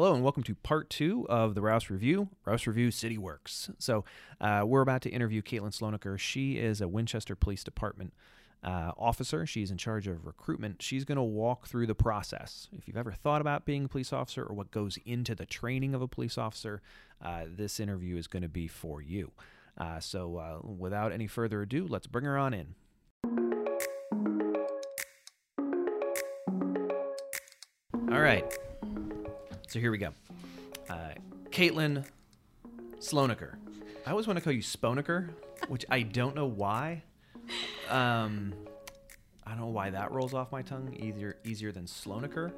Hello and welcome to part two of the Rouse Review, Rouse Review City Works. So, uh, we're about to interview Katlynn Slonaker. She is a Winchester Police Department uh, officer. She's in charge of recruitment. She's going to walk through the process. If you've ever thought about being a police officer or what goes into the training of a police officer, uh, this interview is going to be for you. Uh, so, uh, without any further ado, let's bring her on in. All right. So here we go. Uh, Katlynn Slonaker. I always want to call you Sponaker, which I don't know why. Um, I don't know why that rolls off my tongue easier easier than Slonaker,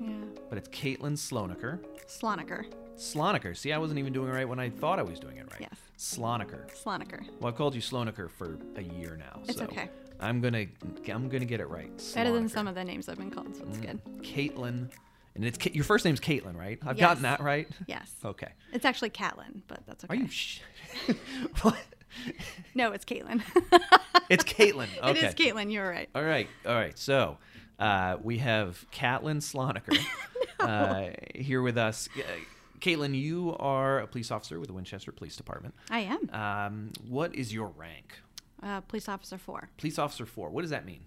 Yeah. but it's Katlynn Slonaker. Slonaker. Slonaker. See, I wasn't even doing it right when I thought I was doing it right. Yes. Slonaker. Slonaker. Well, I've called you Slonaker for a year now. It's so okay. I'm gonna I'm gonna get it right. Better than some of the names I've been called, so it's good. Katlynn, and it's your first name's Katlynn, right? I've Yes. gotten that right. Yes. Okay. It's actually Catlin, but that's okay. Are you? Sh- what? no, it's Katlynn. It's Katlynn. Okay. It is Katlynn. You're right. All right. All right. So uh, we have Catlin Slonaker uh, here with us. Uh, Katlynn, you are a police officer with the Winchester Police Department. I am. Um, what is your rank? Uh, police officer four. Police officer four. What does that mean?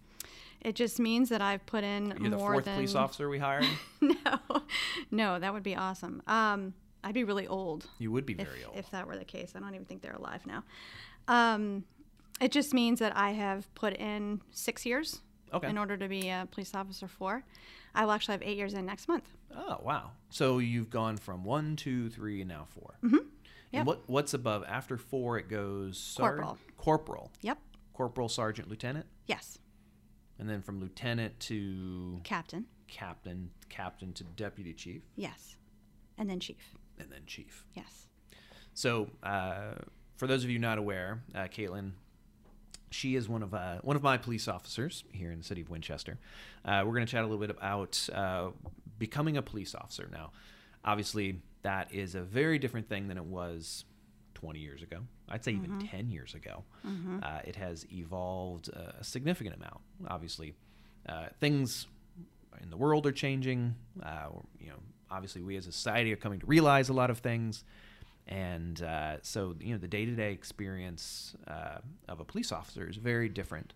It just means that I've put in You're the more fourth than. police officer we hired. no, no, that would be awesome. Um, I'd be really old You would be if, very old. if that were the case. I don't even think they're alive now. Um, it just means that I have put in six years Okay. in order to be a police officer four. I will actually have eight years in next month. Oh wow! So you've gone from one, two, three, and now 4 Mm-hmm. And what what's above after four? It goes sar- Corporal. corporal, Yep. corporal, sergeant, lieutenant, Yes. And then from lieutenant to Captain. captain, captain to deputy chief, Yes. And then chief. and then chief. Yes. So, uh, for those of you not aware, uh, Katlynn, she is one of uh, one of my police officers here in the city of Winchester. Uh, we're going to chat a little bit about uh, becoming a police officer. Now, obviously, that is a very different thing than it was 20 years ago. I'd say even 10 years ago. Uh, it has evolved uh, a significant amount. Obviously, uh, things in the world are changing. Uh, you know, obviously, we as a society are coming to realize a lot of things. And uh, so, you know, the day to day experience uh, of a police officer is very different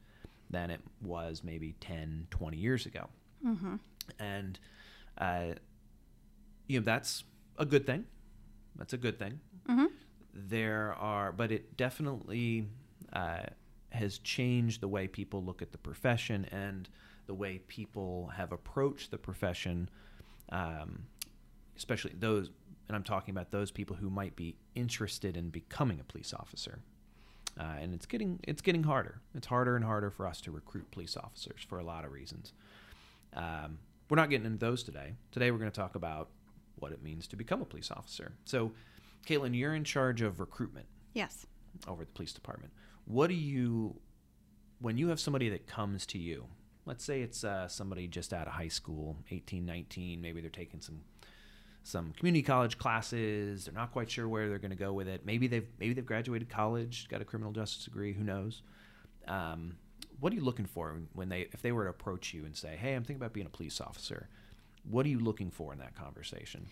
than it was maybe 10, 20 years ago. Mm-hmm. And, uh, you know, that's a good thing. That's a good thing. There are, but it definitely uh, has changed the way people look at the profession and the way people have approached the profession, um, especially those, and I'm talking about those people who might be interested in becoming a police officer. Uh, and it's getting it's getting harder. It's harder and harder for us to recruit police officers for a lot of reasons. Um, we're not getting into those today. Today we're going to talk about what it means to become a police officer. So, Katlynn, you're in charge of recruitment Yes. over at the police department. What do you, when you have somebody that comes to you, let's say it's uh, somebody just out of high school, 18, 19, maybe they're taking some some community college classes, they're not quite sure where they're going to go with it. Maybe they've maybe they've graduated college, got a criminal justice degree, who knows? Um, what are you looking for when they if they were to approach you and say, "Hey, I'm thinking about being a police officer." What are you looking for in that conversation?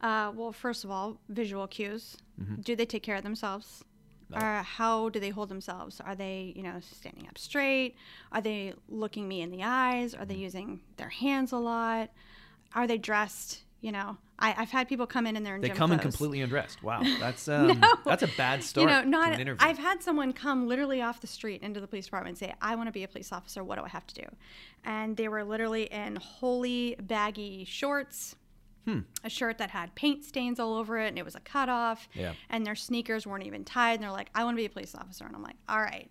Uh, well, first of all, visual cues. Do they take care of themselves? No. Or how do they hold themselves? Are they, you know, standing up straight? Are they looking me in the eyes? Are they using their hands a lot? Are they dressed? You know, I, I've had people come in and they're in They come in completely undressed. Wow, that's um, No. that's a bad start you know, not. an interview. I've had someone come literally off the street into the police department and say, "I want to be a police officer. What do I have to do?" And they were literally in holy baggy shorts, Hmm. a shirt that had paint stains all over it, and it was a cutoff. Yeah. And their sneakers weren't even tied. And they're like, "I want to be a police officer." And I'm like, "All right."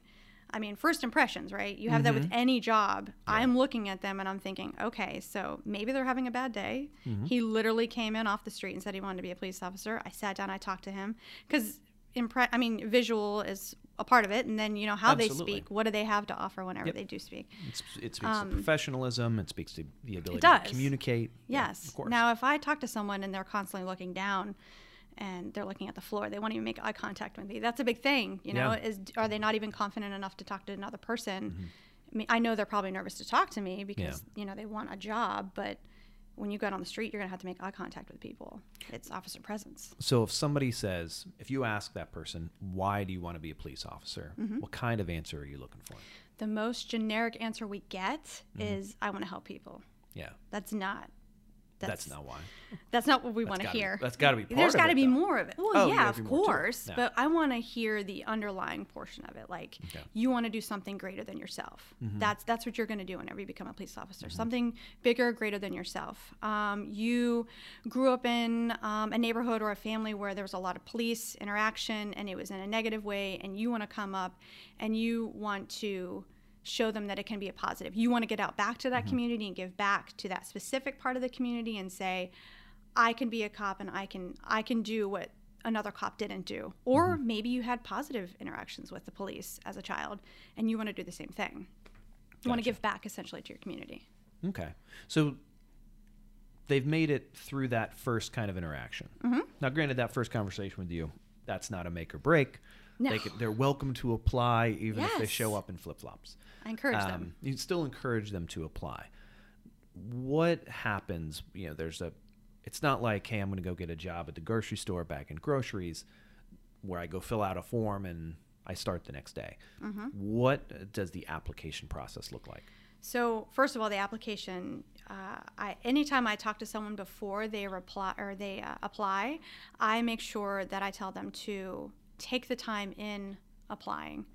I mean, first impressions, right? You have that with any job. I'm looking at them and I'm thinking, okay, so maybe they're having a bad day. He literally came in off the street and said he wanted to be a police officer. I sat down, I talked to him because, impre- I mean, visual is a part of it, and then you know how Absolutely. they speak. What do they have to offer whenever Yep. they do speak? It's, it speaks to professionalism. It speaks to the ability to communicate. Yeah, Yes. of course. now, if I talk to someone and they're constantly looking down, and they're looking at the floor, they won't even make eye contact with me. That's a big thing, you know. Yeah. Mm-hmm. Is are they not even confident enough to talk to another person? I mean, I know they're probably nervous to talk to me because you know they want a job, but when you go out on the street, you're going to have to make eye contact with people. It's officer presence. So if somebody says, if you ask that person, why do you want to be a police officer? Mm-hmm. What kind of answer are you looking for? The most generic answer we get is, I want to help people. Yeah, That's not. That's, not why. That's not what we want to gotta be- hear. that's gotta be part There's of got to be though. more of it. Well, Oh, yeah, yeah, of there'd be more to it. course. Yeah. But I want to hear the underlying portion of it. Like Okay. Mm-hmm. you want to do something greater than yourself. That's that's what you're going to do whenever you become a police officer. Something bigger, greater than yourself. Um, you grew up in um, a neighborhood or a family where there was a lot of police interaction, and it was in a negative way, and you want to come up, and you want to show them that it can be a positive. You want to get out back to that community and give back to that specific part of the community and say, I can be a cop and I can I can do what another cop didn't do. Or maybe you had positive interactions with the police as a child and you want to do the same thing. You want to give back essentially to your community. Okay. So they've made it through that first kind of interaction. Mm-hmm. Now, granted, that first conversation with you, that's not a make or break. No. They could, they're welcome to apply even if they show up in flip flops. I encourage them. Um, you still encourage them to apply. What happens? You know, there's a. It's not like, hey, I'm going to go get a job at the grocery store back in groceries, where I go fill out a form and I start the next day. Mm-hmm. What does the application process look like? So first of all, the application. Uh, I anytime I talk to someone before they reply or they uh, apply, I make sure that I tell them to take the time in applying.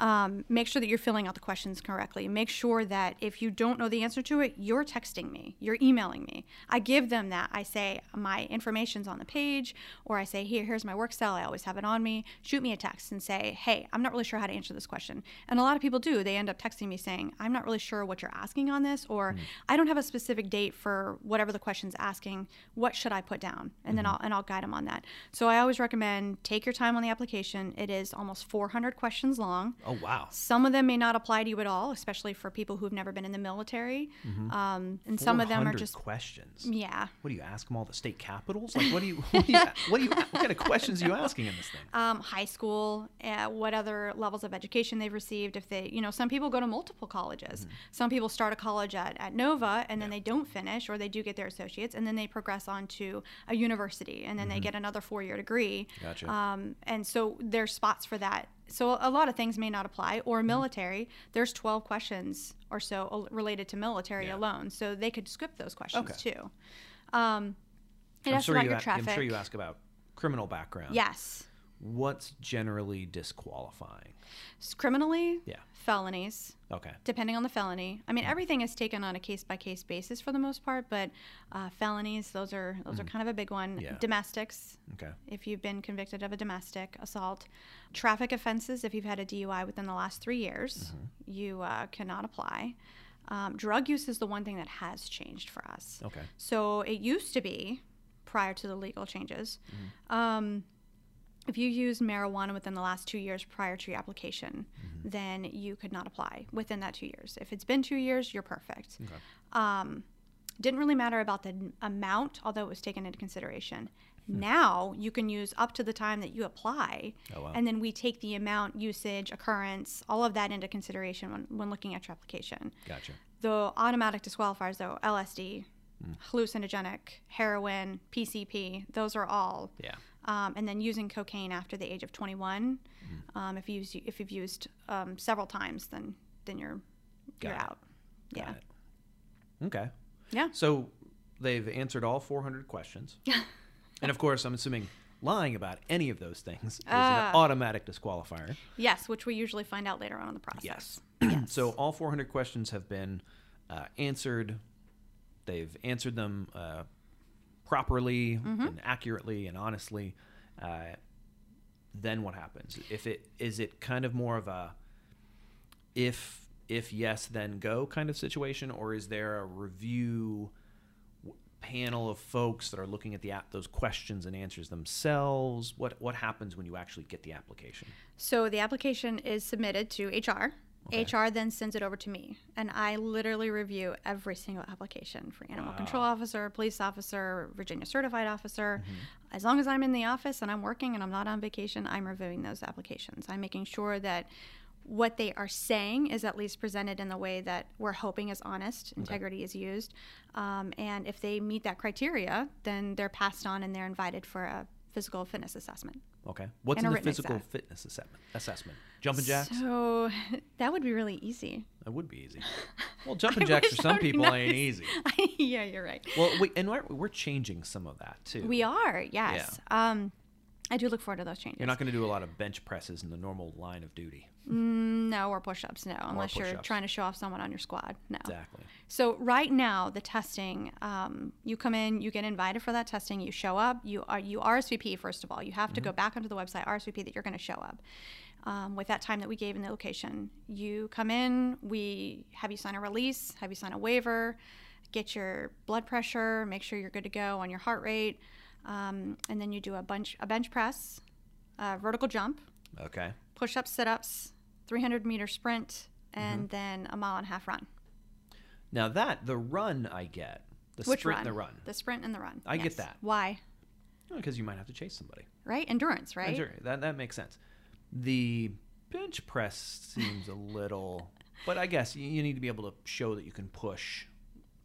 Um, make sure that you're filling out the questions correctly. Make sure that if you don't know the answer to it, you're texting me, you're emailing me. I give them that. I say my information's on the page, or I say here, here's my work cell. I always have it on me. Shoot me a text and say, hey, I'm not really sure how to answer this question. And a lot of people do. They end up texting me saying, I'm not really sure what you're asking on this, or I don't have a specific date for whatever the question's asking. What should I put down? And then I'll and I'll guide them on that. So I always recommend take your time on the application. It is almost 400 questions long. Oh wow! Some of them may not apply to you at all, especially for people who've never been in the military. Um, and some of them are just, questions. yeah. What do you ask them all the state capitals? Like what do you what do you what do you what kind of questions are you asking in this thing? Um, high school, uh, what other levels of education they've received. If they, you know, some people go to multiple colleges. Some people start a college at, at Nova and then they don't finish, or they do get their associates, and then they progress on to a university, and then they get another four year degree. Gotcha. Um, and so there's spots for that. So a lot of things may not apply. Or military, there's 12 questions or so related to military Yeah. alone. So they could skip those questions Okay. too. Um, it I'm sure about you your a- traffic. I'm sure you ask about criminal background. Yes. What's generally disqualifying? Criminally, Yeah. felonies, Okay. depending on the felony. I mean, everything is taken on a case by case basis for the most part, but uh, felonies, those are those are kind of a big one. Mm. Yeah. Domestics, Okay. if you've been convicted of a domestic assault, traffic offenses, if you've had a DUI within the last three years, Mm-hmm. you uh, cannot apply. Um, drug use is the one thing that has changed for us. Okay. So it used to be, prior to the legal changes, Mm-hmm. um, if you used marijuana within the last two years prior to your application, Mm-hmm. then you could not apply within that two years. If it's been two years, you're perfect. Okay. Um, didn't really matter about the amount, although it was taken into consideration. Hmm. Now you can use up to the time that you apply, Oh, wow. and then we take the amount, usage, occurrence, all of that into consideration when, when looking at your application. Gotcha. The automatic disqualifiers, though, LSD, Hmm. hallucinogenic, heroin, PCP, those are all. Yeah. Um, and then using cocaine after the age of 21, Hmm. um, if you use, if you've used um, several times, then then you're you're it. out. Got yeah. it. Okay. Yeah. So they've answered all 400 questions. and of course, I'm assuming lying about any of those things is Ah. an automatic disqualifier. Yes, which we usually find out later on in the process. Yes. so all 400 questions have been uh, answered. They've answered them uh, properly Mm-hmm. and accurately and honestly. Uh, then what happens? If it is it kind of more of a if if yes then go kind of situation, or is there a review panel of folks that are looking at the app those questions and answers themselves? What what happens when you actually get the application? So the application is submitted to HR. Okay. HR then sends it over to me, and I literally review every single application for animal control officer, police officer, Virginia certified officer. As long as I'm in the office and I'm working and I'm not on vacation, I'm reviewing those applications. I'm making sure that what they are saying is at least presented in the way that we're hoping is honest, integrity is used. Um, and if they meet that criteria, then they're passed on and they're invited for a physical fitness assessment. Okay. What's in the physical exam. fitness assessment? Assessment. Jumping jacks. So that would be really easy. That would be easy. Well, jumping jacks for some that would be people ain't easy. yeah, you're right. Well, we, and we're, we're changing some of that too. We are, yes. Um, I do look forward to those changes. You're not going to do a lot of bench presses in the normal line of duty. Mm, no, or push-ups. No, unless you're trying to show off someone on your squad. No. Exactly. So right now, the testing, um, you come in, you get invited for that testing, you show up, you are you RSVP first of all. You have to go back onto the website RSVP that you're going to show up. Um, with that time that we gave in the location, you come in, we have you sign a release, have you sign a waiver, get your blood pressure, make sure you're good to go on your heart rate, um, and then you do a bunch a bench press, a vertical jump, Okay. push ups, sit ups, 300 meter sprint, and then a mile and a half run. Now that the run I get, the Which sprint run? and the run, The sprint and the run. I get that. Why? because you might have to chase somebody. Right? Endurance, right? Sure, that that makes sense. The bench press seems a little, but I guess you, you need to be able to show that you can push,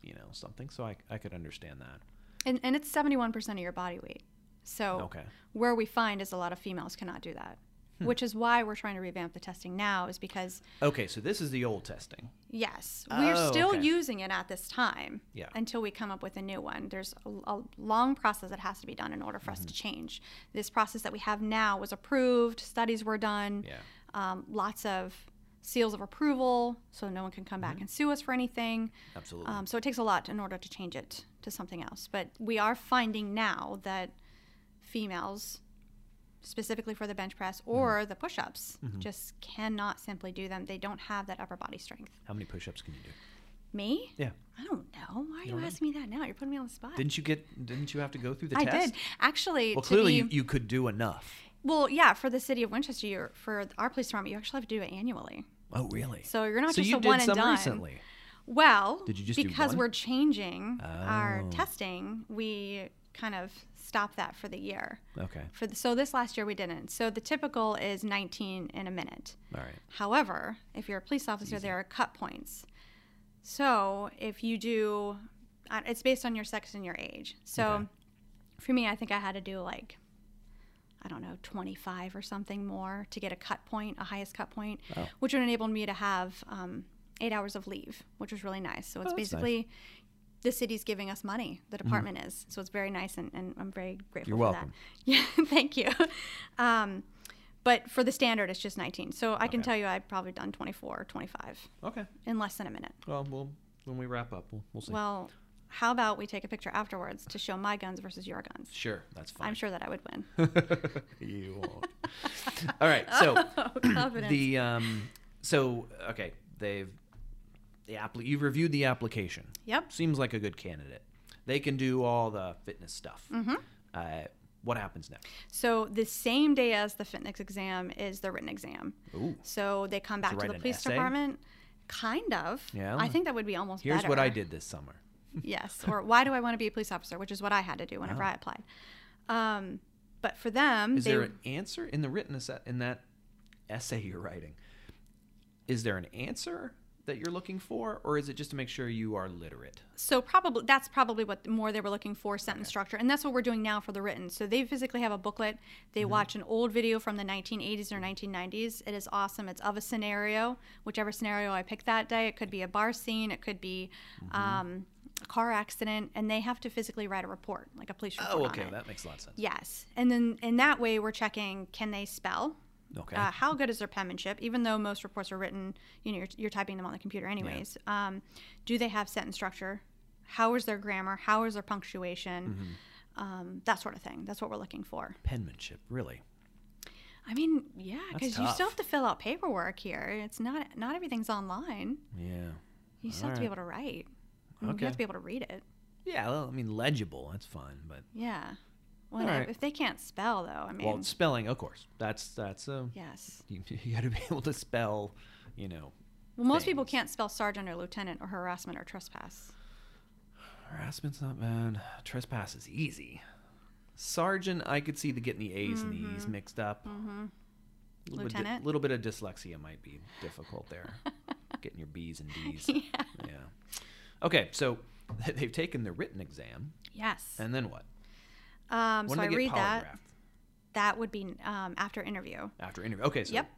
you know, something. So I I could understand that. And, and it's 71% of your body weight. So Okay. where we find is a lot of females cannot do that. Hmm. Which is why we're trying to revamp the testing now, is because Okay, so this is the old testing. yes, we're Oh, still okay. using it at this time Yeah. until we come up with a new one. There's a, a long process that has to be done in order for us to Mm-hmm. change. This process that we have now was approved, studies were done, Yeah. um, lots of seals of approval, so no one can come Mm-hmm. back and sue us for anything. Absolutely. Um, so it takes a lot in order to change it to something else. But we are finding now that females, specifically for the bench press mm-hmm. or the push ups, mm-hmm. just cannot simply do them. They don't have that upper body strength. How many push-ups can you do? Me? Yeah. I don't know. Why are you know? asking me that now? You're putting me on the spot. Didn't you get? Didn't you have to go through the I test? did. Actually, Well, to clearly be- you, you could do enough. well, yeah, for the city of Winchester, you're, for our police department, you actually have to do it annually. Oh, really? So you're not so just you a one and done. recently. Well, Did you just because we're changing our Oh. testing, we kind of stopped that for the year. Okay. For the, so this last year we didn't. So the typical is 19 in a minute. All right. However, if you're a police officer, there are cut points. So if you do, uh, it's based on your sex and your age. So Okay. for me, I think I had to do like, I don't know, 25 or something more to get a cut point, a highest cut point, Oh. which would enable me to have um, eight hours of leave, which was really nice. So it's Oh, that's nice. basically the city's giving us money. The department is. So it's very nice, and, and I'm very grateful You're for welcome. that. Yeah, thank you. Um, but for the standard, it's just 19. So I can tell you I've probably done 24 or 25 Okay. in less than a minute. Well, we'll when we wrap up, we'll, we'll see. Well, how about we take a picture afterwards to show my guns versus your guns? sure, that's fine. I'm sure that I would win. you won't. All right. So Confidence. the um, so okay, they've the app. You've reviewed the application. Yep. Seems like a good candidate. They can do all the fitness stuff. Mm-hmm. Uh, what happens next? So the same day as the fitness exam is the written exam. Ooh. So they come back to write the police essay? department. Kind of. Yeah. I think that would be almost Here's better. what I did this summer. yes. Or why do I want to be a police officer? Which is what I had to do whenever I applied. Um, but for them, Oh. Is they, there an answer in the written in that essay you're writing? Is there an answer that you're looking for, or is it just to make sure you are literate? so probably that's probably what more they were looking for sentence structure and that's what we're doing now for the written. So they physically have a booklet. They Mm-hmm. watch an old video from the 1980s or 1990s it is awesome. It's of a scenario. Whichever scenario i pick that day it could be a bar scene it could be Mm-hmm. um, a car accident and they have to physically write a report like a police report Oh, okay, that makes a lot of sense. yes. And then in that way we're checking can they spell Okay. uh, how good is their penmanship? Even though most reports are written, you know, you're, you're typing them on the computer anyways. Um, do they have sentence structure? How is their grammar? How is their punctuation? Mm-hmm. Um, that sort of thing. That's what we're looking for. Penmanship, really. I mean, yeah, because you still have to fill out paperwork here. It's not not everything's online. Yeah. You still have to be able to write. You Okay. have to be able to read it. Yeah, well, I mean, legible. That's fine, but Yeah. Well, right. if they can't spell, though, I mean, well, spelling, of course. That's that's uh, yes. you, you got to be able to spell, you know, Well, most people can't spell sergeant or lieutenant or harassment or trespass. harassment's not bad. Trespass is easy. Sergeant, I could see the getting the A's and the Mm-hmm. E's mixed up. A little Lieutenant. Bit, little bit of dyslexia might be difficult there. Getting your B's and D's. Yeah. Yeah. Okay, so they've taken the written exam, Yes. and then what? Um, When so I read that. That would be um, after interview. After interview. Okay, so Yep.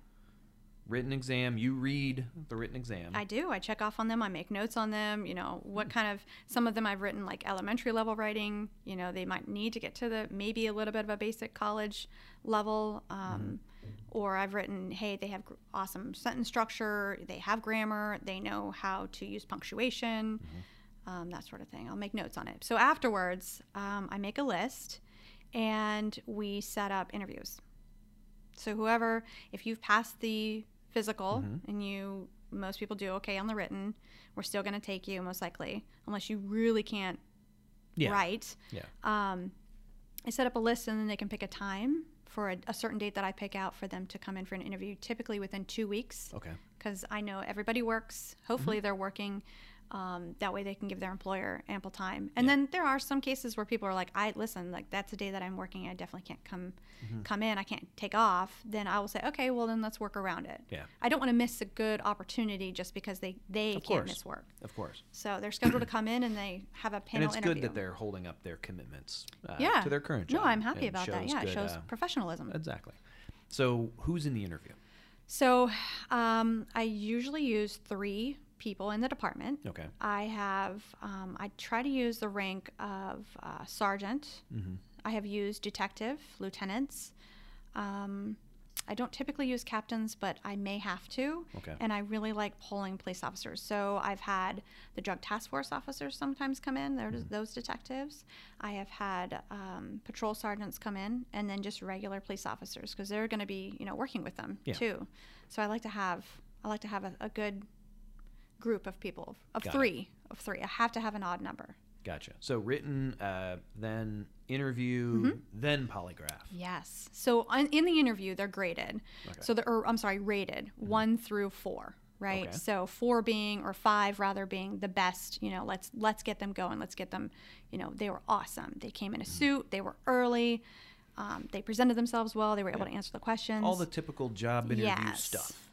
written exam, you read the written exam. I do. I check off on them. I make notes on them. You know, what kind of, some of them I've written like elementary level writing. You know, they might need to get to the maybe a little bit of a basic college level. Um, Or I've written, hey, they have awesome sentence structure. They have grammar. They know how to use punctuation, um, that sort of thing. I'll make notes on it. So afterwards, um, I make a list and we set up interviews. So whoever, if you've passed the physical and you, most people do okay on the written, we're still going to take you most likely, unless you really can't yeah. write. Yeah. Um, I set up a list and then they can pick a time for a, a certain date that I pick out for them to come in for an interview, typically within two weeks, Okay. because I know everybody works. Hopefully, they're working. Um, that way, they can give their employer ample time. And Yeah. then there are some cases where people are like, "I listen, like that's a day that I'm working. I definitely can't come Mm-hmm. come in. I can't take off." Then I will say, "Okay, well then let's work around it." Yeah. I don't want to miss a good opportunity just because they they Of can't course. miss work. Of course. So they're scheduled to come in and they have a And panel it's interview. good that they're holding up their commitments uh, yeah to their current job. No, I'm happy about that. Yeah, it shows uh, professionalism. exactly. So who's in the interview? So um, I usually use three people in the department. Okay. I have, um, I try to use the rank of uh, sergeant. Mm-hmm. I have used detective, lieutenants. Um, I don't typically use captains, but I may have to. Okay. And I really like polling police officers. So I've had the drug task force officers sometimes come in, Mm-hmm. those detectives. I have had um, patrol sergeants come in, and then just regular police officers because they're going to be, you know, working with them Yeah. too. So I like to have, I like to have a, a good group of people of Got it. three of three. I have to have an odd number. Gotcha. So written, uh, then interview, Mm-hmm. then polygraph. Yes. So on, in the interview, they're graded. Okay. So they're, or, I'm sorry, rated one through four. Right. Okay. So four being or five rather being the best. You know, let's let's get them going. Let's get them. You know, they were awesome. They came in a suit. They were early. Um, they presented themselves well. They were able to answer the questions. All the typical job interview Yes. stuff.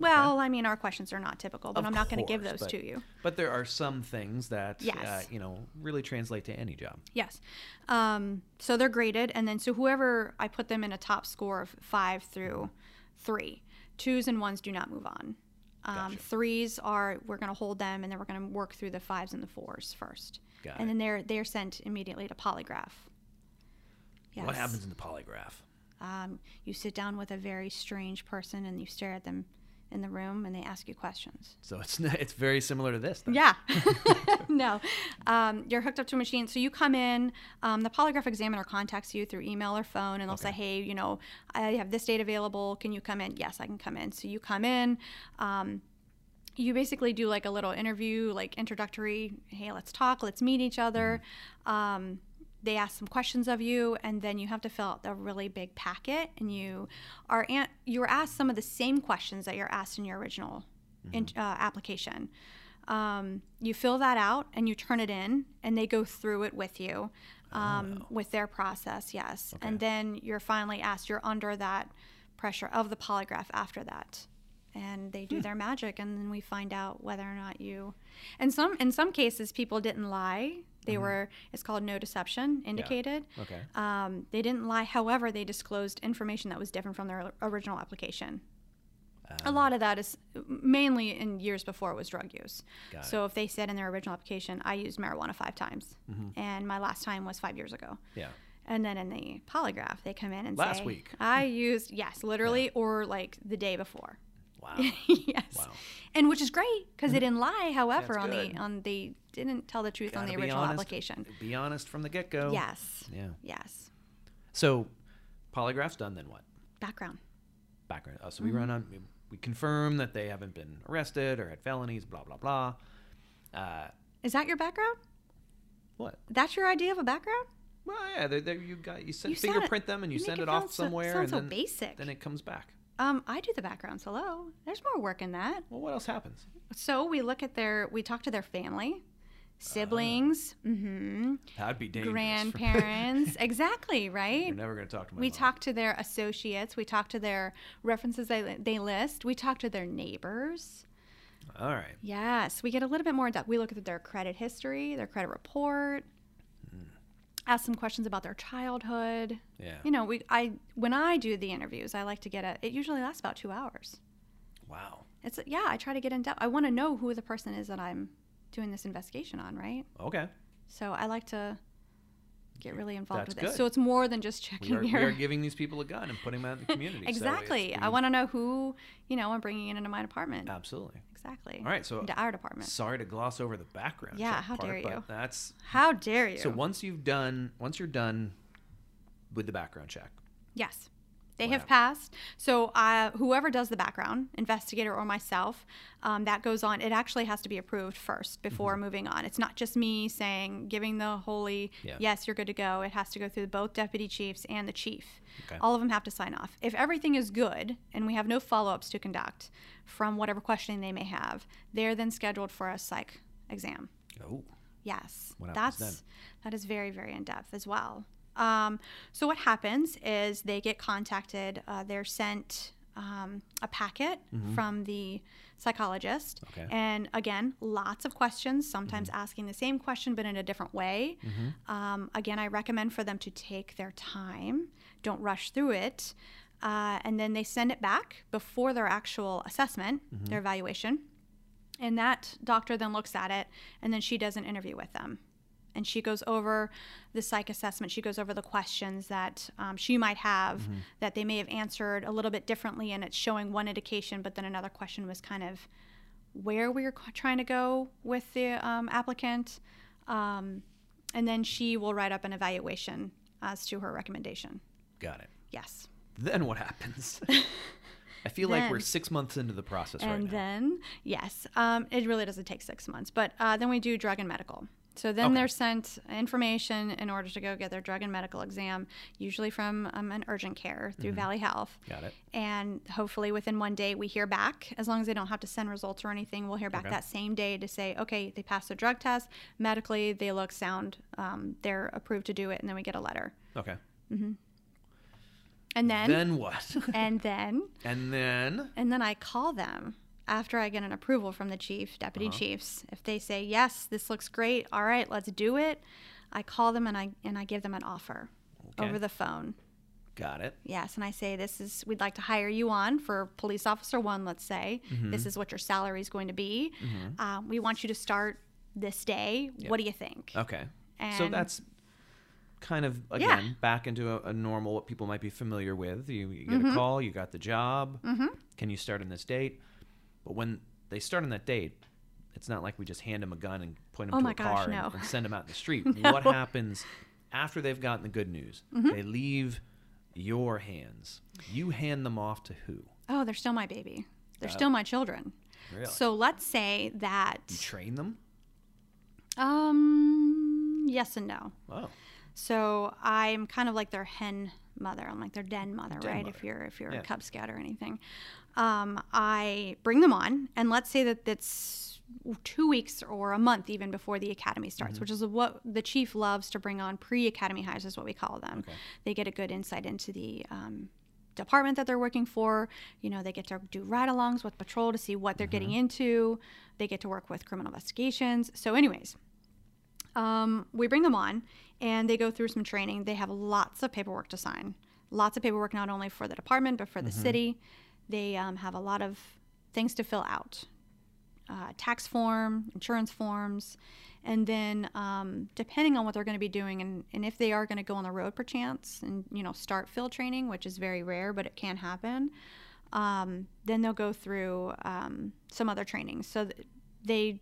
Well, I mean, our questions are not typical, but Of I'm not going to give those but- to you. But there are some things that, uh, you know, really translate to any job. Yes. Um, so they're graded, and then so whoever I put them in a top score of five through three, twos and ones do not move on. Um, Gotcha. Threes are we're going to hold them, and then we're going to work through the fives and the fours first, Got and it. then they're they're sent immediately to polygraph. Yes. What happens in the polygraph? Um, you sit down with a very strange person, and you stare at them in the room, and they ask you questions. So it's it's very similar to this. Then. Yeah. no. Um, you're hooked up to a machine. So you come in, um, the polygraph examiner contacts you through email or phone, and they'll say, hey, you know, I have this date available. Can you come in? Yes, I can come in. So you come in. Um, you basically do like a little interview, like introductory, hey, let's talk, let's meet each other. Um, they ask some questions of you, and then you have to fill out a really big packet, and you are an- you are asked some of the same questions that you're asked in your original in, uh, application. Um, you fill that out and you turn it in, and they go through it with you um, with their process. Yes, and then you're finally asked. You're under that pressure of the polygraph after that and they do their magic and then we find out whether or not you and some in some cases people didn't lie they mm-hmm. were it's called no deception indicated Okay. um, they didn't lie however they disclosed information that was different from their original application a lot of ah. that is mainly in years before it was drug use Got it. so if they said in their original application i used marijuana five times mm-hmm. and my last time was five years ago Yeah. and then in the polygraph, they come in and Last say, week. I used, yes, literally, or like the day before. Wow. yes. Wow. And which is great because they didn't lie. However, on the on they didn't tell the truth on Gotta the original honest. application. Be honest from the get go. Yes. Yeah. Yes. So polygraph's done. Then what? Background. Background. Oh, so Mm-hmm. we run on. We confirm that they haven't been arrested or had felonies. Blah blah blah. Uh, Is that your background? what? That's your idea of a background? Well, yeah, they they you got you send, You fingerprint them and you, send it it off sound so- somewhere, and so then basic. then it comes back. Um, I do the backgrounds. Hello. There's more work in that. Well, what else happens? So we look at their, we talk to their family. siblings, mm-hmm, That'd be dangerous. grandparents. exactly, right? You're never going to talk to my We mom. talk to their associates. We talk to their references they, they list. We talk to their neighbors. All right. Yes, we get a little bit more in depth. We look at their credit history, their credit report. Ask some questions about their childhood. Yeah. You know, we I when I do the interviews, I like to get a. It usually lasts about two hours. Wow. It's yeah, I try to get in depth. I want to know who the person is that I'm doing this investigation on, right? Okay. So I like to get really involved That's with it. So it's more than just We checking are, we your are giving these people a gun and putting them out in the community. so exactly. I want to know who you know I'm bringing in into my department. Absolutely. Exactly. All right. So into our department. sorry to gloss over the background. Yeah, how part, dare you. That's How dare you? so once you've done once you're done with the background check. Yes. They What have passed. So uh, whoever does the background, investigator or myself, um, that goes on. It actually has to be approved first before moving on. It's not just me saying, giving the holy, Mm-hmm. Yeah. yes, you're good to go. It has to go through both deputy chiefs and the chief. Okay. All of them have to sign off. If everything is good and we have no follow ups to conduct from whatever questioning they may have, they're then scheduled for a psych exam. Oh. Yes, What that's then? that is very very in depth as well. Um, so what happens is they get contacted. Uh, they're sent um, a packet from the psychologist, Mm-hmm. Okay. and again, lots of questions. Sometimes Mm-hmm. asking the same question but in a different way. Um, again, I recommend for them to take their time. Don't rush through it. Uh, and then they send it back before their actual assessment, Mm-hmm. their evaluation. And that doctor then looks at it and then she does an interview with them. And she goes over the psych assessment. She goes over the questions that um, she might have that they may have answered a little bit differently. And it's showing one indication, but then another question was kind of where we were trying to go with the um, applicant. Um, and then she will write up an evaluation as to her recommendation. Got it. Yes. Then what happens? I feel like we're six months into the process right now. And then yes um, it really doesn't take six months but uh, then we do drug and medical so then Okay. they're sent information in order to go get their drug and medical exam usually from um, an urgent care through valley health Got it. and hopefully within one day we hear back as long as they don't have to send results or anything we'll hear back Okay. that same day to say okay they passed the drug test medically they look sound um, they're approved to do it and then we get a letter Okay. Mm-hmm. and then, Then what? and then and then And then I call them after I get an approval from the chief, deputy Uh-huh. chiefs. If they say, yes, this looks great, all right, let's do it, I call them and I, and I give them an offer Okay. over the phone. got it. Yes, and I say, this is, we'd like to hire you on for police officer one, let's say. Mm-hmm. This is what your salary is going to be. Um, we want you to start this day. What do you think? Okay. so that's kind of Yeah. again back into a, a normal what people might be familiar with. You, you Mm-hmm. get a call, you got the job. Can you start on this date? But when they start on that date, it's not like we just hand them a gun and point them Oh to a gosh, car and- no. and, send them out in the street. What happens after they've gotten the good news? Mm-hmm. They leave your hands. You hand them off to who? Oh, they're still my baby. They're Oh. still my children. Really? So let's say that, you train them? um, yes and no. Oh, So I'm kind of like their hen mother. I'm like their den mother, Den right? mother. If you're if you're Yeah. a Cub Scout or anything, um, I bring them on, and let's say that it's two weeks or a month even before the academy starts, Mm-hmm. which is what the chief loves to bring on pre-academy hires, is what we call them. Okay. They get a good insight into the um, department that they're working for. You know, they get to do ride-alongs with patrol to see what they're getting Mm-hmm. into. They get to work with criminal investigations. So, anyways, um, we bring them on and they go through some training. They have lots of paperwork to sign, lots of paperwork not only for the department but for the city. They um, have a lot of things to fill out uh, tax form, insurance forms, and then um, depending on what they're going to be doing and, and if they are going to go on the road perchance and you know start field training, which is very rare but it can happen. Um, then they'll go through um, some other training. So th- they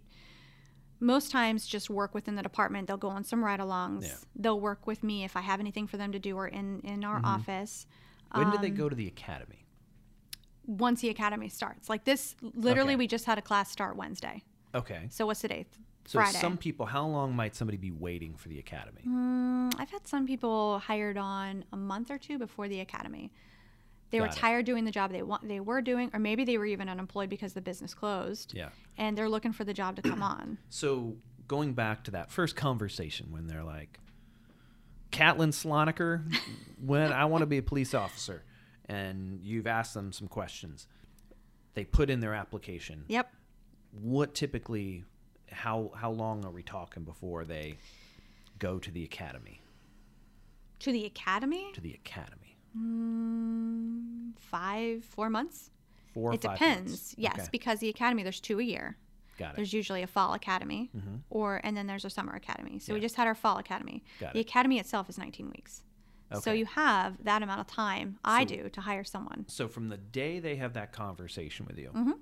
most times just work within the department. They'll go on some ride-alongs. Yeah. They'll work with me if I have anything for them to do or in in our office. when Um, they go to the academy? Once the academy starts, like this, literally, Okay. we just had a class start Wednesday. Okay. So what's today? So Friday. some people, how long might somebody be waiting for the academy? Mm, I've had some people hired on a month or two before the academy. They were Got it. tired doing the job they want they were doing, or maybe they were even unemployed because the business closed. Yeah. And they're looking for the job to come on. So going back to that first conversation when they're like, Catlin Slonaker, when I want to be a police officer, and you've asked them some questions, they put in their application. Yep. What typically, how how long are we talking before they go to the academy? To the academy? To the academy, Mm, five, four months. four. it depends. months. Yes, Okay, because the academy there's two a year. got it. There's usually a fall academy, Mhm. or and then there's a summer academy. So we just had our fall academy. Got the it. academy itself is 19 weeks. So you have that amount of time. I do to hire someone. So from the day they have that conversation with you Mhm.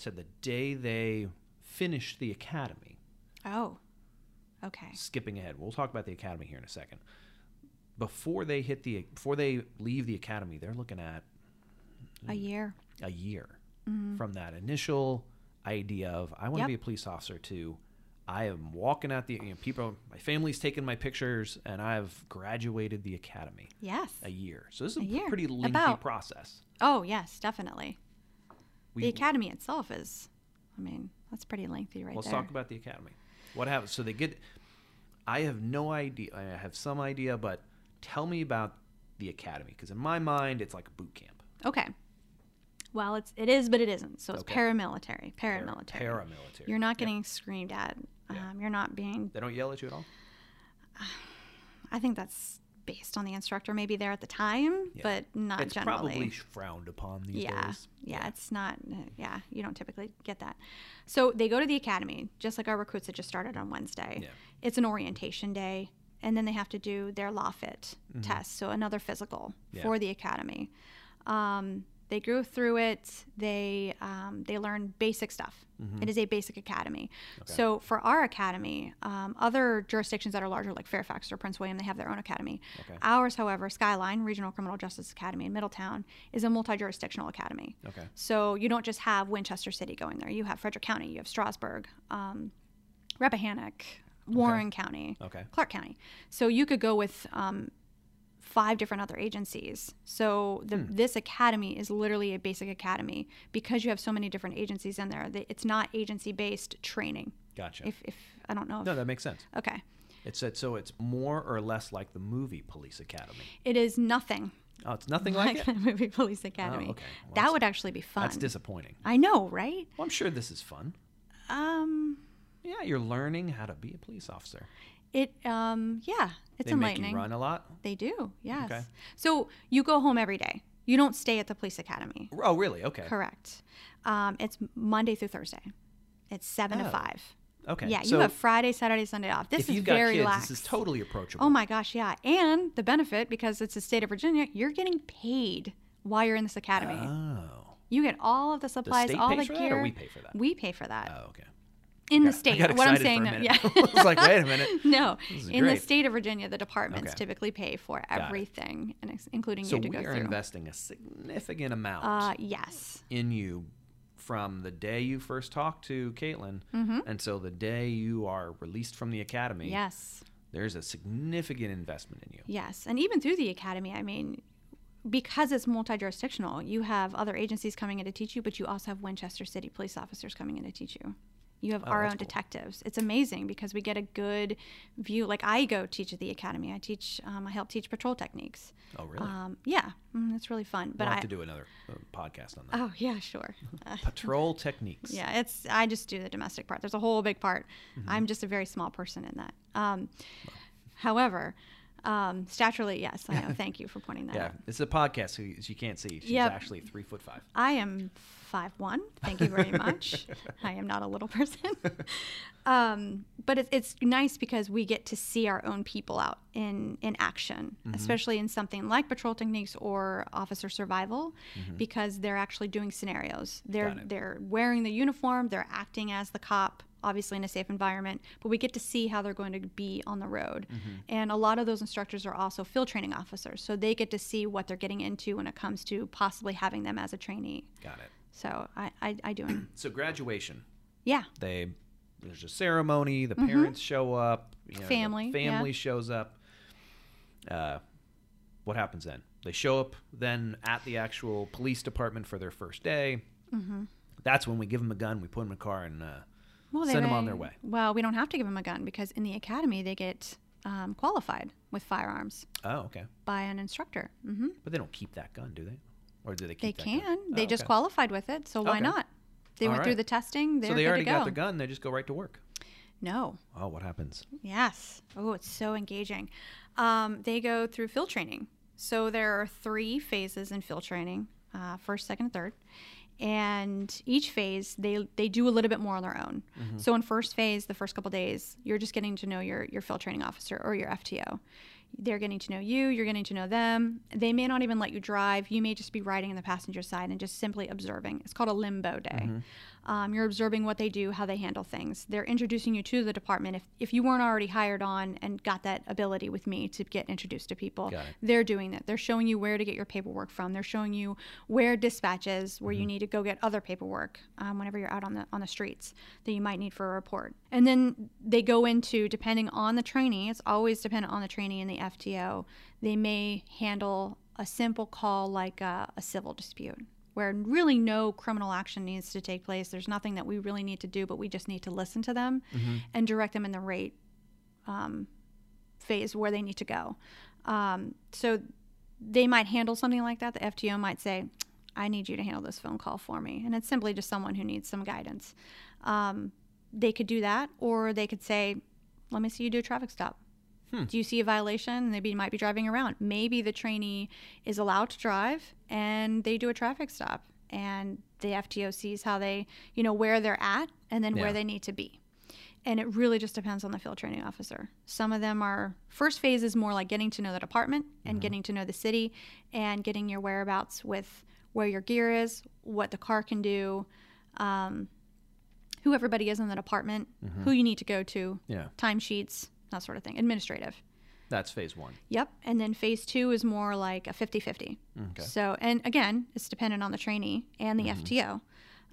to the day they finish the academy, Oh, okay. skipping ahead, we'll talk about the academy here in a second. Before they hit the before they leave the academy, they're looking at A year. a year Mm-hmm. from that initial idea of I want to Yep. be a police officer to I am walking out the you know, people my family's taking my pictures and I've graduated the academy Yes. a year. So this is A a, pretty lengthy About. process. Oh, yes, definitely. We, the academy itself is, I mean, that's pretty lengthy right Let's there. talk about the academy. What happens? So they get. I have no idea. I have some idea, but tell me about the academy because in my mind it's like a boot camp. Okay. Well, it's it is, but it isn't. So it's Okay. paramilitary. Para- Paramilitary. Paramilitary. You're not getting screamed at. Yeah. Um, you're not being. They don't yell at you at all. I think that's based on the instructor maybe there at the time, Yeah. but not it's generally. probably frowned upon these yeah, days. yeah, yeah, it's not. uh, Yeah, you don't typically get that. So they go to the academy, just like our recruits that just started on Wednesday. Yeah. It's an orientation day, and then they have to do their law fit test, so another physical Mm-hmm. For the academy. Um, they go through it. They um, they learn basic stuff. It is a basic academy. Mm-hmm. Okay. So for our academy, um, other jurisdictions that are larger, like Fairfax or Prince William, they have their own academy. Okay. Ours, however, Skyline Regional Criminal Justice Academy in Middletown, is a multi-jurisdictional academy. Okay. So you don't just have Winchester City going there. You have Frederick County, you have Strasburg, um, Rappahannock, Warren County, Okay. Clarke County. So you could go with um, five different other agencies. So the, Hmm. this academy is literally a basic academy because you have so many different agencies in there. It's not agency-based training. Gotcha. If, if I don't know. If, no, that makes sense. okay, It's said so. It's more or less like the movie Police Academy. it is nothing Oh, it's nothing like, like it. the movie Police Academy. okay. Well, that would actually be fun. That's disappointing. I know, right? Well, I'm sure this is fun. Um, Yeah, you're learning how to be a police officer. It um, yeah, it's they enlightening. make you run a lot. They do, yes. Okay. So you go home every day. You don't stay at the police academy. Oh, really? Okay. Correct. Um, it's Monday through Thursday. It's seven Oh, to five. Okay. Yeah, you have Friday, Saturday, Sunday off. This is very kids, lax. this is totally approachable. oh my gosh, yeah. And the benefit, because it's the state of Virginia, you're getting paid while you're in this academy. Oh. you get all of the The supplies, state all the gear. we pay for that? We pay for that Oh, okay. In the Got- state. What I'm saying, for a no, yeah. I was like, wait a minute. no, in the state of Virginia, the departments Okay. typically pay for everything, and ex- including So you to we go are investing a significant amount uh, yes. in you from the day you first talked to Katlynn Mm-hmm. until the day you are released from the academy. Yes. There's a significant investment in you. Yes, and even through the academy, I mean, because it's multi-jurisdictional, you have other agencies coming in to teach you, but you also have Winchester City police officers coming in to teach you. You have Oh, our own cool. detectives. It's amazing because we get a good view. Like I go teach at the academy. I teach. Um, I help teach patrol techniques. Oh, really? Um, yeah, mm, it's really fun. But we'll I. have to do another uh, podcast on that. oh yeah, sure. Patrol techniques. yeah, it's. I just do the domestic part. There's a whole big part. Mm-hmm. I'm just a very small person in that. Um, however, um, staturally, yes, I know. Thank you for pointing that Yeah, out. Yeah, it's a podcast, so you can't see. She's Yep. actually three foot five. I am five one. Thank you very much. I am not a little person. um, but it's it's nice because we get to see our own people out in in action, mm-hmm. especially in something like patrol techniques or officer survival, mm-hmm. because they're actually doing scenarios. They're they're wearing the uniform. They're acting as the cop. Obviously, in a safe environment, but we get to see how they're going to be on the road. Mm-hmm. And a lot of those instructors are also field training officers, so they get to see what they're getting into when it comes to possibly having them as a trainee. Got it. So I, I, I do. So graduation, yeah. they there's a ceremony. The parents show up. You know, Mm-hmm. Family, yeah. family shows up. Uh, what happens then? They show up then at the actual police department for their first day. Mm-hmm. That's when we give them a gun. We put them in a car and uh, Well, send them on their way. Well, we don't have to give them a gun because in the academy they get um, qualified with firearms Oh, okay. by an instructor. hmm But they don't keep that gun, do they? Or do they They that gun? can. They Oh, just okay. qualified with it, so why Okay. not? They All went through the testing. They're So they good already to go. got the gun. They just go right to work. No. Oh, what happens? Yes. Oh, it's so engaging. Um, they go through field training. So there are three phases in field training: uh, first, second, and third. And each phase, they they do a little bit more on their own. So in first phase, the first couple days, you're just getting to know your your field training officer or your FTO. They're getting to know you. You're getting to know them. They may not even let you drive. You may just be riding in the passenger side and just simply observing. It's called a limbo day. Mm-hmm. Um, you're observing what they do, how they handle things. They're introducing you to the department. If, if you weren't already hired on and got that ability with me to get introduced to people, they're doing that. They're showing you where to get your paperwork from. They're showing you where dispatch is, where you need to go get other paperwork um, whenever you're out on the on the streets that you might need for a report. And then they go into depending on the trainee. It's always dependent on the trainee and the FTO. They may handle a simple call like a, a civil dispute. Where really no criminal action needs to take place. There's nothing that we really need to do, but we just need to listen to them and direct them in the right um, phase where they need to go. Um, so they might handle something like that. The FTO might say, I need you to handle this phone call for me. And it's simply just someone who needs some guidance. Um, they could do that, or they could say, Let me see you do a traffic stop. Hmm. Do you see a violation? Maybe you might be driving around. Maybe the trainee is allowed to drive and they do a traffic stop. And the FTO sees how they, you know, where they're at and then Yeah. where they need to be and it really just depends on the field training officer. Some of them are first phase is more like getting to know the department and mm-hmm. getting to know the city and getting your whereabouts with where your gear is, what the car can do, um, who everybody is in the department, mm-hmm. who you need to go to, Yeah. timesheets, that sort of thing, administrative. That's phase one. Yep. And then phase two is more like a 50 50. Mm, okay. So, and again, it's dependent on the trainee and the mm-hmm. FTO.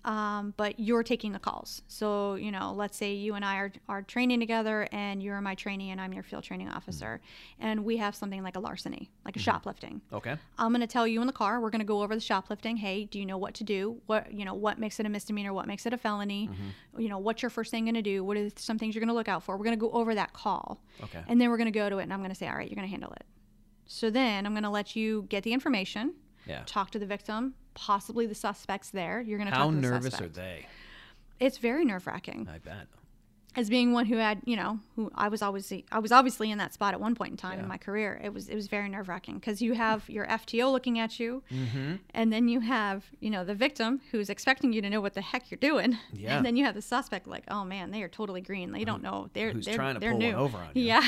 Um, but you're taking the calls. So, you know, let's say you and I are, are training together and you're my trainee and I'm your field training mm-hmm. officer. And we have something like a larceny, like a mm-hmm. shoplifting. Okay. I'm going to tell you in the car, we're going to go over the shoplifting. Hey, do you know what to do? What, you know, what makes it a misdemeanor? What makes it a felony? Mm-hmm. You know, what's your first thing going to do? What are some things you're going to look out for? We're going to go over that call. Okay. And then we're going to go to it and I'm going to say, all right, you're going to handle it. So then I'm going to let you get the information, Yeah. talk to the victim, possibly the suspects there. You're going to talk to the nervous suspect. are they? It's very nerve wracking. I bet. As being one who had, you know, who I was always, I was obviously in that spot at one point in time Yeah. in my career. It was, it was very nerve wracking because you have your FTO looking at you, Mm-hmm. and then you have, you know, the victim who's expecting you to know what the heck you're doing, Yeah. and then you have the suspect like, oh man, they are totally green. They don't know. They're Who's they're, trying to they're pull new. over on you. Yeah,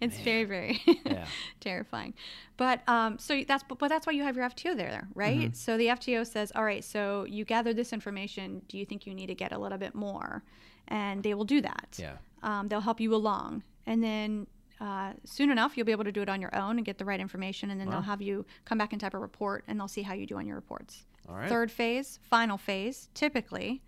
it's very very Yeah. terrifying. But um, so that's but that's why you have your FTO there, right? Mm-hmm. So the FTO says, all right, so you gather this information. Do you think you need to get a little bit more? And they will do that. Yeah. Um, they'll help you along, and then. Uh, soon enough, you'll be able to do it on your own and get the right information, and then Wow. they'll have you come back and type a report, and they'll see how you do on your reports. All right. Third phase, final phase, typically,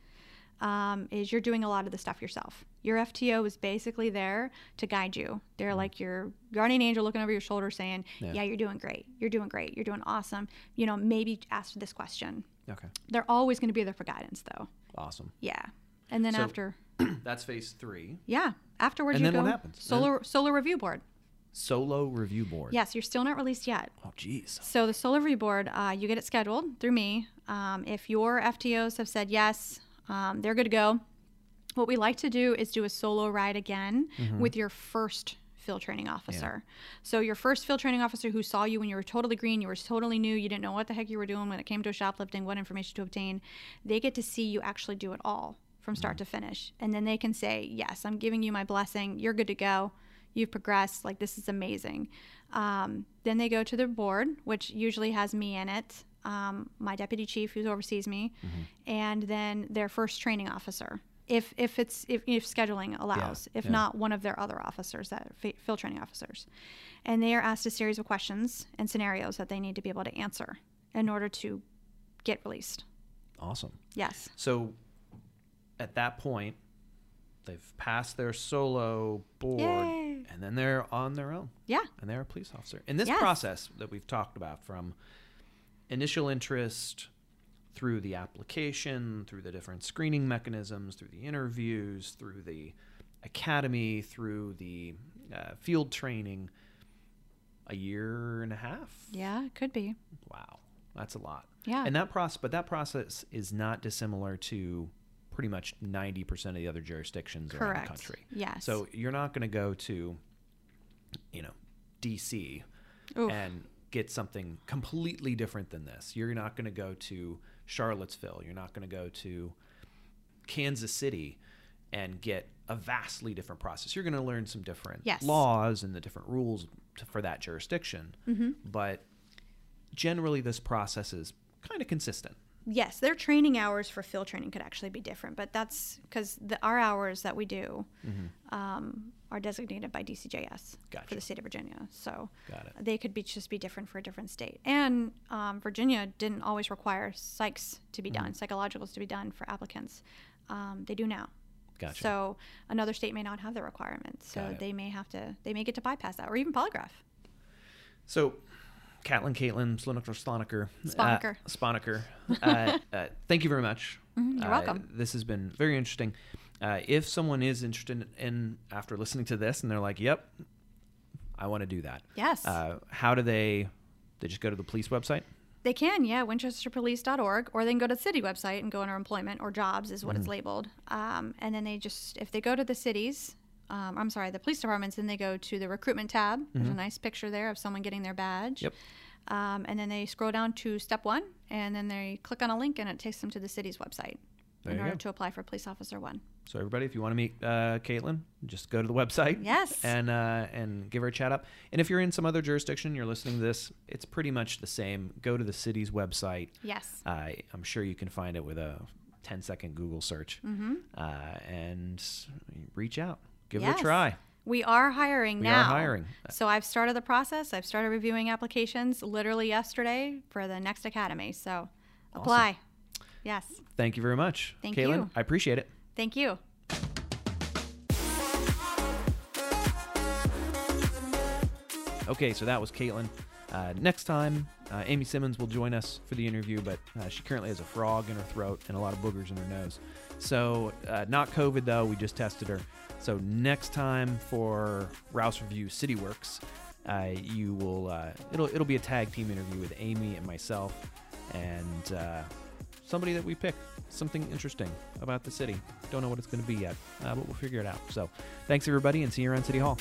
um, is you're doing a lot of the stuff yourself. Your FTO is basically there to guide you. They're like your guardian angel looking over your shoulder saying, Yeah. yeah. you're doing great. You're doing great. You're doing awesome. You know, maybe ask this question. Okay. They're always going to be there for guidance, though. Awesome. Yeah. And then So- after, That's phase three. yeah, afterwards And you then go what happens? solar solar review board. Solo review board. Yes, you're still not released yet. Oh, jeez. So the solo review board, uh, you get it scheduled through me. Um, if your FTOs have said yes, um, they're good to go. What we like to do is do a solo ride again with your first field training officer. So your first field training officer who saw you when you were totally green, you were totally new, you didn't know what the heck you were doing when it came to shoplifting, what information to obtain, they get to see you actually do it all from start to finish. And then they can say, "Yes, I'm giving you my blessing. You're good to go. You've progressed. Like this is amazing." Um, then they go to their board, which usually has me in it, um, my deputy chief who oversees me, and then their first training officer. If, if it's if, if scheduling allows, if yeah. not one of their other officers that fi- field training officers, and they are asked a series of questions and scenarios that they need to be able to answer in order to get released. Awesome. Yes. So at that point, they've passed their solo board Yay. and then they're on their own Yeah. and they're a police officer. In this Yes. process that we've talked about from initial interest through the application, through the different screening mechanisms, through the interviews, through the academy, through the uh, field training, a year and a half. Yeah, it could be. Wow, that's a lot. Yeah. And that process, but that process is not dissimilar to pretty much 90% of the other jurisdictions around the Correct. country. Yes. So you're not going to go to, you know, DC Oof. and get something completely different than this. You're not going to go to Charlottesville. You're not going to go to Kansas City and get a vastly different process. You're going to learn some different Yes. laws and the different rules to, for that jurisdiction. Mm-hmm. But generally, this process is kind of consistent. yes, their training hours for field training could actually be different, but that's because our hours that we do um, are designated by DCJS for the state of Virginia. So they could be just be different for a different state. And um, Virginia didn't always require psychs to be done, psychologicals to be done for applicants. Um, they do now. Gotcha. So another state may not have the requirements. So they may have to, they may get to bypass that, or even polygraph. So, Catlin, Caitlin, Sloniker, Sloniker, Sponiker. uh, Sponiker, uh, uh, thank you very much. Mhm, you're Uh, welcome. This has been very interesting. Uh, if someone is interested in, after listening to this, and they're like, "Yep, I want to do that," Yes. uh, how do they? They just go to the police website. They can, yeah, winchesterpolice.org, or they can go to the city website and go under employment or jobs is Mm-hmm. what it's labeled. Um, and then they just, if they go to the cities, um, I'm sorry, the police departments, then they go to the recruitment tab. There's a nice picture there of someone getting their badge. Mm-hmm. Yep. Um, and then they scroll down to step one, and then they click on a link, and it takes them to the city's website There in order go. to apply for police officer one. So everybody, if you want to meet uh, Katlynn, just go to the website. Yes. And uh, and give her a chat up. And if you're in some other jurisdiction, you're listening to this, it's pretty much the same. Go to the city's website. Yes. Uh, I'm sure you can find it with a 10 second Google search Mm-hmm. uh, and reach out. Give it a try. We are hiring now. We now. are hiring. So I've started the process. I've started reviewing applications literally yesterday for the next academy. So apply. Yes. Thank you very much. Thank Katlynn, you. I appreciate it. Thank you. Okay, so that was Katlynn. Uh, next time, uh, Amy Simmons will join us for the interview, but uh, she currently has a frog in her throat and a lot of boogers in her nose. So, uh, not COVID though, we just tested her. So, next time for Rouss Review City Works, uh, you will, uh, it'll, it'll be a tag team interview with Amy and myself and uh, somebody that we pick. Something interesting about the city. Don't know what it's going to be yet, uh, but we'll figure it out. So, thanks everybody and see you around City Hall.